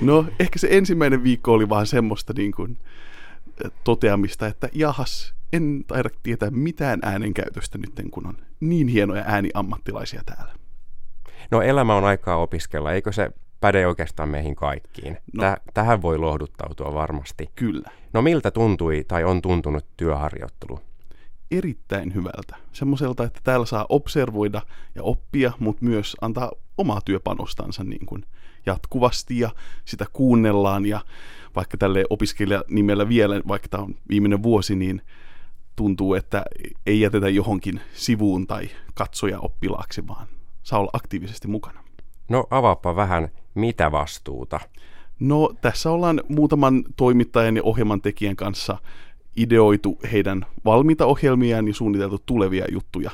No, ehkä se ensimmäinen viikko oli vaan semmoista niin kuin, toteamista, että jahas, en taida tietää mitään äänenkäytöstä nyt, kun on niin hienoja ääniammattilaisia täällä. No elämä on aikaa opiskella, eikö se päde oikeastaan meihin kaikkiin? No, Täh- tähän voi lohduttautua varmasti. Kyllä. No miltä tuntui tai on tuntunut työharjoittelu? Erittäin hyvältä. Semmoiselta, että täällä saa observoida ja oppia, mutta myös antaa omaa työpanostansa niin kuin jatkuvasti ja sitä kuunnellaan ja vaikka tälle opiskelijanimellä vielä, vaikka tämä on viimeinen vuosi, niin tuntuu, että ei jätetä johonkin sivuun tai katsoja oppilaaksi, vaan saa olla aktiivisesti mukana. No avaappa vähän, mitä vastuuta? No tässä ollaan muutaman toimittajan ja ohjelman tekijän kanssa ideoitu heidän valmiita ohjelmiaan ja suunniteltu tulevia juttuja.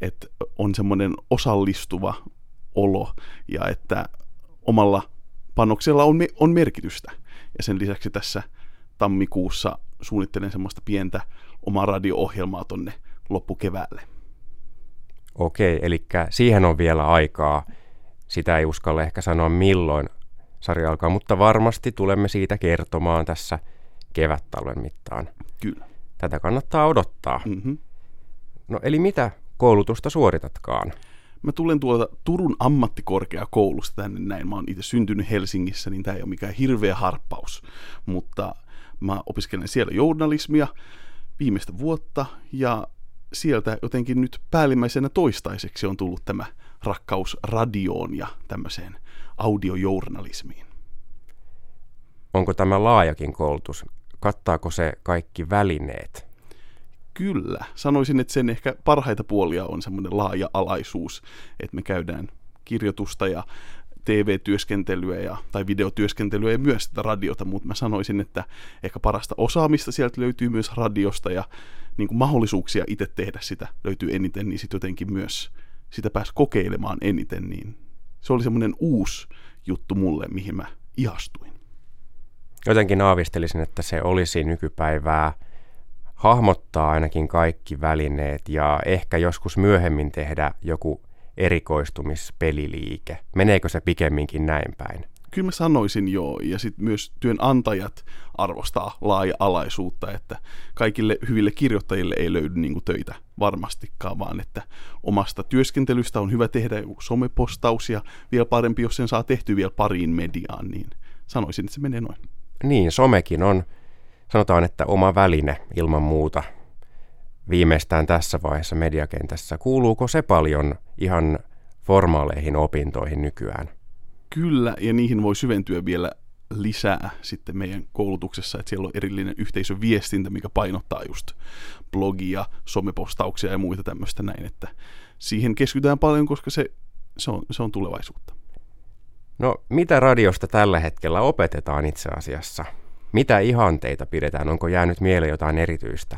Että on semmoinen osallistuva olo ja että omalla panoksella on, on merkitystä. Ja sen lisäksi tässä tammikuussa suunnittelen semmoista pientä omaa radio-ohjelmaa tonne loppukeväälle. Okei, eli siihen on vielä aikaa. Sitä ei uskalla ehkä sanoa milloin sarja alkaa, mutta varmasti tulemme siitä kertomaan tässä kevättalven mittaan. Kyllä. Tätä kannattaa odottaa. Mm-hmm. No eli mitä koulutusta suoritatkaan? Mä tulen tuolta Turun ammattikorkeakoulusta tänne näin. Mä oon itse syntynyt Helsingissä, niin tämä ei ole mikään hirveä harppaus. Mutta mä opiskelen siellä journalismia viimeistä vuotta ja sieltä jotenkin nyt päällimmäisenä toistaiseksi on tullut tämä rakkaus radioon ja tämmöiseen audiojournalismiin. Onko tämä laajakin koulutus? Kattaako se kaikki välineet? Kyllä. Sanoisin, että sen ehkä parhaita puolia on semmoinen laaja alaisuus, että me käydään kirjoitusta ja TV-työskentelyä ja, tai videotyöskentelyä ja myös sitä radiota, mutta mä sanoisin, että ehkä parasta osaamista sieltä löytyy myös radiosta ja niin kuin mahdollisuuksia itse tehdä sitä löytyy eniten, niin sitten jotenkin myös sitä pääsi kokeilemaan eniten, niin se oli semmoinen uusi juttu mulle, mihin mä ihastuin. Jotenkin aavistelisin, että se olisi nykypäivää hahmottaa ainakin kaikki välineet ja ehkä joskus myöhemmin tehdä joku erikoistumispeliliike. Meneekö se pikemminkin näin päin? Kyllä mä sanoisin joo, ja sitten myös työnantajat arvostaa laaja-alaisuutta, että kaikille hyville kirjoittajille ei löydy niinku töitä varmastikaan, vaan että omasta työskentelystä on hyvä tehdä joku somepostaus, ja vielä parempi, jos sen saa tehty vielä pariin mediaan, niin sanoisin, että se menee noin. Niin, somekin on, sanotaan, että oma väline ilman muuta viimeistään tässä vaiheessa mediakentässä. Kuuluuko se paljon ihan formaaleihin opintoihin nykyään? Kyllä, ja niihin voi syventyä vielä lisää sitten meidän koulutuksessa, että siellä on erillinen yhteisöviestintä, mikä painottaa just blogia, somepostauksia ja muita tämmöistä näin, että siihen keskitytään paljon, koska se, se, on, se on tulevaisuutta. No, mitä radiosta tällä hetkellä opetetaan itse asiassa? Mitä ihanteita pidetään? Onko jäänyt mieleen jotain erityistä?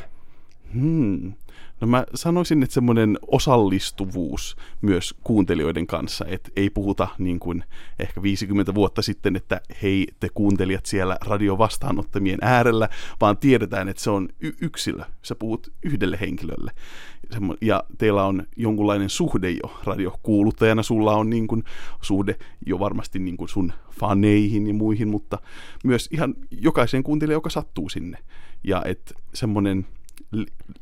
Hmm. No mä sanoisin, että semmoinen osallistuvuus myös kuuntelijoiden kanssa, että ei puhuta niin kuin ehkä 50 vuotta sitten, että hei te kuuntelijat siellä radiovastaanottamien äärellä, vaan tiedetään, että se on y- yksilö. Sä puhut yhdelle henkilölle. Ja teillä on jonkunlainen suhde jo radiokuuluttajana, sulla on niin kuin suhde jo varmasti niin kuin sun faneihin ja muihin, mutta myös ihan jokaisen kuuntelijan, joka sattuu sinne. Ja että semmoinen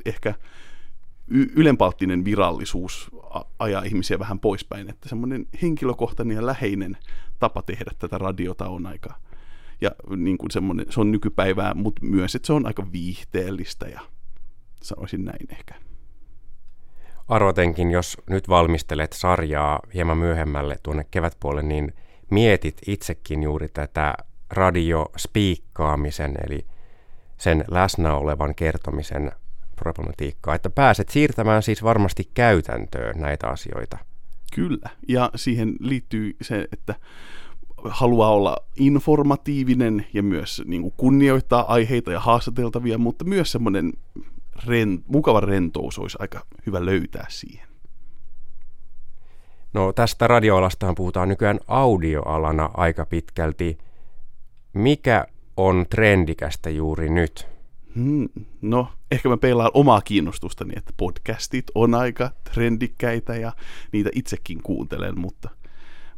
ehkä ylenpalttinen virallisuus ajaa ihmisiä vähän poispäin, että semmoinen henkilökohtainen ja läheinen tapa tehdä tätä radiota on aika, ja niin kuin semmoinen, se on nykypäivää, mutta myös, että se on aika viihteellistä ja sanoisin näin ehkä. Arvotenkin, jos nyt valmistelet sarjaa hieman myöhemmälle tuonne kevätpuolelle, niin mietit itsekin juuri tätä radiospiikkaamisen, eli sen läsnä olevan kertomisen problematiikkaa, että pääset siirtämään siis varmasti käytäntöön näitä asioita. Kyllä, ja siihen liittyy se, että haluaa olla informatiivinen ja myös niin kuin kunnioittaa aiheita ja haastateltavia, mutta myös semmoinen ren, mukava rentous olisi aika hyvä löytää siihen. No tästä radioalastahan puhutaan nykyään audioalana aika pitkälti. Mikä on trendikästä juuri nyt? Hmm, no, ehkä mä peilaan omaa kiinnostustani, että podcastit on aika trendikkäitä ja niitä itsekin kuuntelen, mutta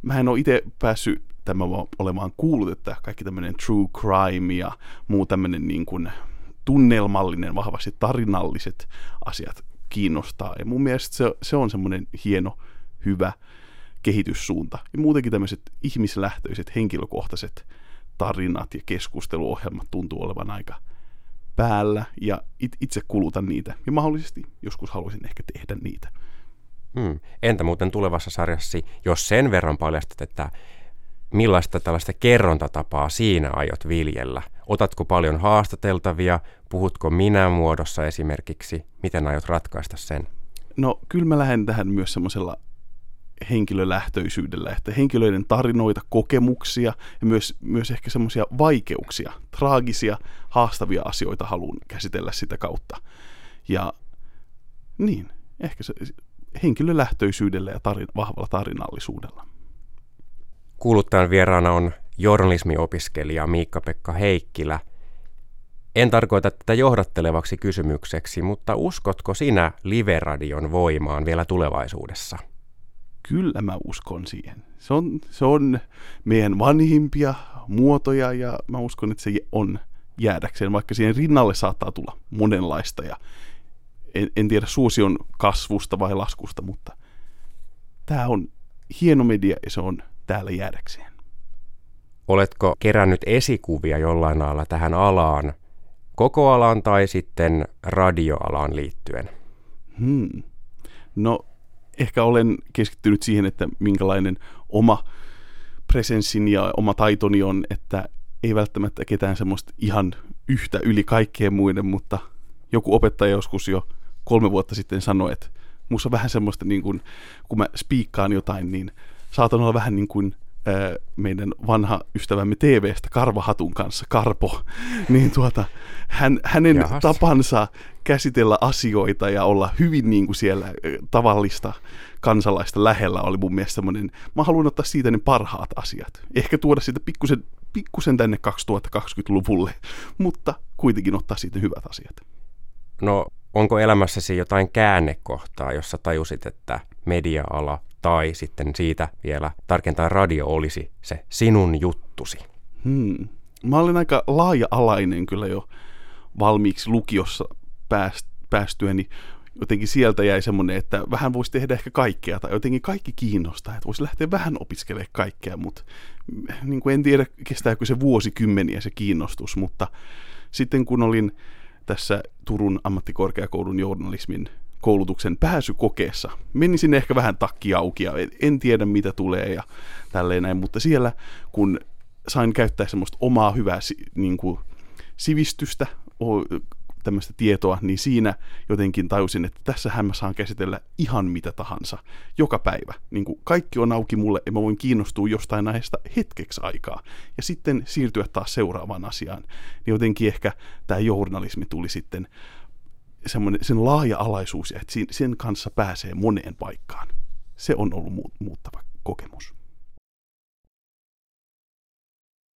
mä en ole itse päässyt tämä olemaan kuullut, että kaikki tämmöinen true crime ja muu tämmöinen niin kuin tunnelmallinen, vahvasti tarinalliset asiat kiinnostaa. Ja mun mielestä se, se on semmoinen hieno, hyvä kehityssuunta. Ja muutenkin tämmöiset ihmislähtöiset, henkilökohtaiset tarinat ja keskusteluohjelmat tuntuu olevan aika päällä ja it, itse kulutan niitä. Ja mahdollisesti joskus haluaisin ehkä tehdä niitä. Hmm. Entä muuten tulevassa sarjassa, jos sen verran paljastat, että millaista tällaista kerrontatapaa siinä aiot viljellä? Otatko paljon haastateltavia? Puhutko minä muodossa esimerkiksi? Miten aiot ratkaista sen? No kyllä mä lähden tähän myös semmoisella henkilölähtöisyydellä, että henkilöiden tarinoita, kokemuksia ja myös, myös ehkä semmoisia vaikeuksia, traagisia, haastavia asioita haluan käsitellä sitä kautta. Ja niin, ehkä se henkilölähtöisyydellä ja tarin, vahvalla tarinallisuudella. Kuuluttajan vieraana on journalismiopiskelija Miikka-Pekka Heikkilä. En tarkoita tätä johdattelevaksi kysymykseksi, mutta uskotko sinä Live-radion voimaan vielä tulevaisuudessa? Kyllä mä uskon siihen. Se on, se on meidän vanhimpia muotoja ja mä uskon, että se on jäädäkseen, vaikka siihen rinnalle saattaa tulla monenlaista ja en, en tiedä suosion kasvusta vai laskusta, mutta tämä on hieno media ja se on täällä jäädäkseen. Oletko kerännyt esikuvia jollain lailla tähän alaan, koko alaan tai sitten radioalaan liittyen? Hmm. No ehkä olen keskittynyt siihen, että minkälainen oma presenssin ja oma taitoni on, että ei välttämättä ketään semmoista ihan yhtä yli kaikkien muiden, mutta joku opettaja joskus jo kolme vuotta sitten sanoi, että musta on vähän semmoista, niin kuin, kun mä spiikkaan jotain, niin saatan olla vähän niin kuin meidän vanha ystävämme TV-stä Karvahatun kanssa, Karpo, niin tuota, hän, hänen Jahas. tapansa käsitellä asioita ja olla hyvin niin kuin siellä tavallista kansalaista lähellä oli mun mielestä semmoinen, mä haluan ottaa siitä ne parhaat asiat. Ehkä tuoda siitä pikkusen, pikkusen tänne 2020-luvulle, mutta kuitenkin ottaa siitä hyvät asiat. No, onko elämässäsi jotain käännekohtaa, jossa tajusit, että media-ala tai sitten siitä vielä tarkentaa radio olisi se sinun juttusi? Hmm. Mä olin aika laaja-alainen kyllä jo valmiiksi lukiossa pääst, päästyäni. Jotenkin sieltä jäi semmoinen, että vähän voisi tehdä ehkä kaikkea, tai jotenkin kaikki kiinnostaa, että voisi lähteä vähän opiskelemaan kaikkea, mutta niin kuin en tiedä, kestääkö se vuosikymmeniä se kiinnostus, mutta sitten kun olin tässä Turun ammattikorkeakoulun journalismin koulutuksen pääsykokeessa. Meni sinne ehkä vähän takki auki ja en tiedä mitä tulee ja tälleen näin, mutta siellä kun sain käyttää semmoista omaa hyvää niin kuin, sivistystä, tämmöistä tietoa, niin siinä jotenkin tajusin, että tässä mä saan käsitellä ihan mitä tahansa, joka päivä. Niin kuin kaikki on auki mulle ja mä voin kiinnostua jostain näistä hetkeksi aikaa. Ja sitten siirtyä taas seuraavaan asiaan. Niin jotenkin ehkä tämä journalismi tuli sitten semmoinen, sen laaja-alaisuus, että sen kanssa pääsee moneen paikkaan. Se on ollut muuttava kokemus.